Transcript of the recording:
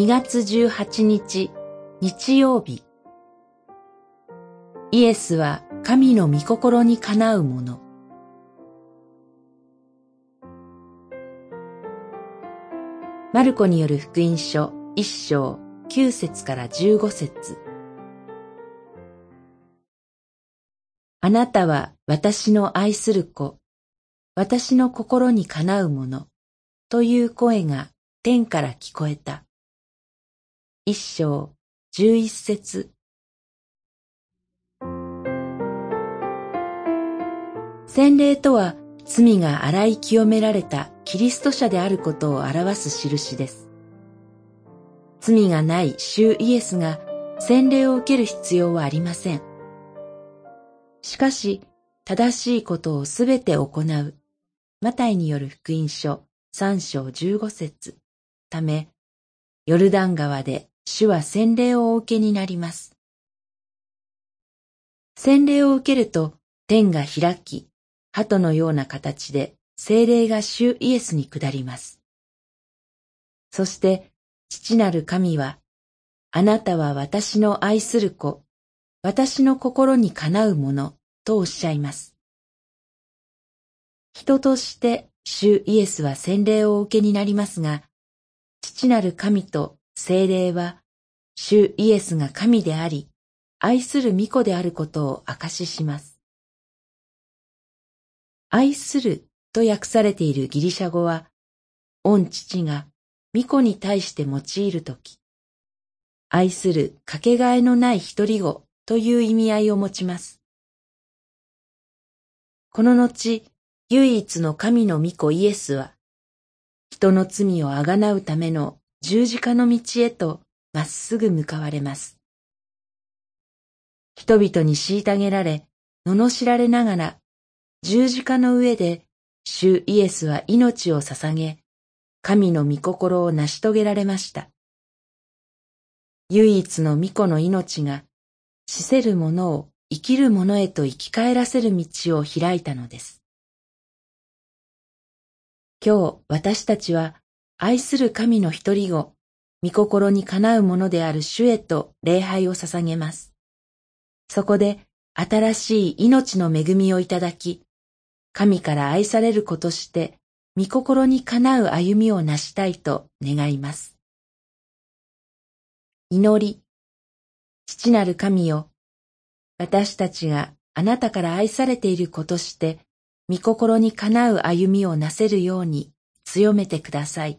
2月18日日曜日。イエスは神の御心にかなうもの。マルコによる福音書一章九節から十五節。あなたは私の愛する子、私の心にかなうもの、という声が天から聞こえた。一章十一節洗礼とは罪が洗い清められたキリスト者であることを表す印です。罪がない主イエスが洗礼を受ける必要はありません。しかし、正しいことをすべて行う、マタイによる福音書三章十五節ため、ヨルダン川で主は洗礼をお受けになります。洗礼を受けると天が開き、鳩のような形で精霊が主イエスに下ります。そして父なる神は、あなたは私の愛する子、私の心にかなうもの、とおっしゃいます。人として主イエスは洗礼をお受けになりますが、父なる神と精霊は、主イエスが神であり、愛する御子であることを証しします。愛すると訳されているギリシャ語は、御父が御子に対して用いるとき、愛するかけがえのない一人子という意味合いを持ちます。この後、唯一の神の御子イエスは、人の罪をあがなうための十字架の道へとまっすぐ向かわれます。人々に虐げられ、罵られながら、十字架の上で主イエスは命を捧げ、神の御心を成し遂げられました。唯一の御子の命が、死せる者を生きる者へと生き返らせる道を開いたのです。今日私たちは愛する神の一人を御心にかなうものである主へと礼拝を捧げます。そこで新しい命の恵みをいただき、神から愛される子として御心にかなう歩みを成したいと願います。祈り、父なる神よ、私たちがあなたから愛されている子として、御心にかなう歩みをなせるように強めてください。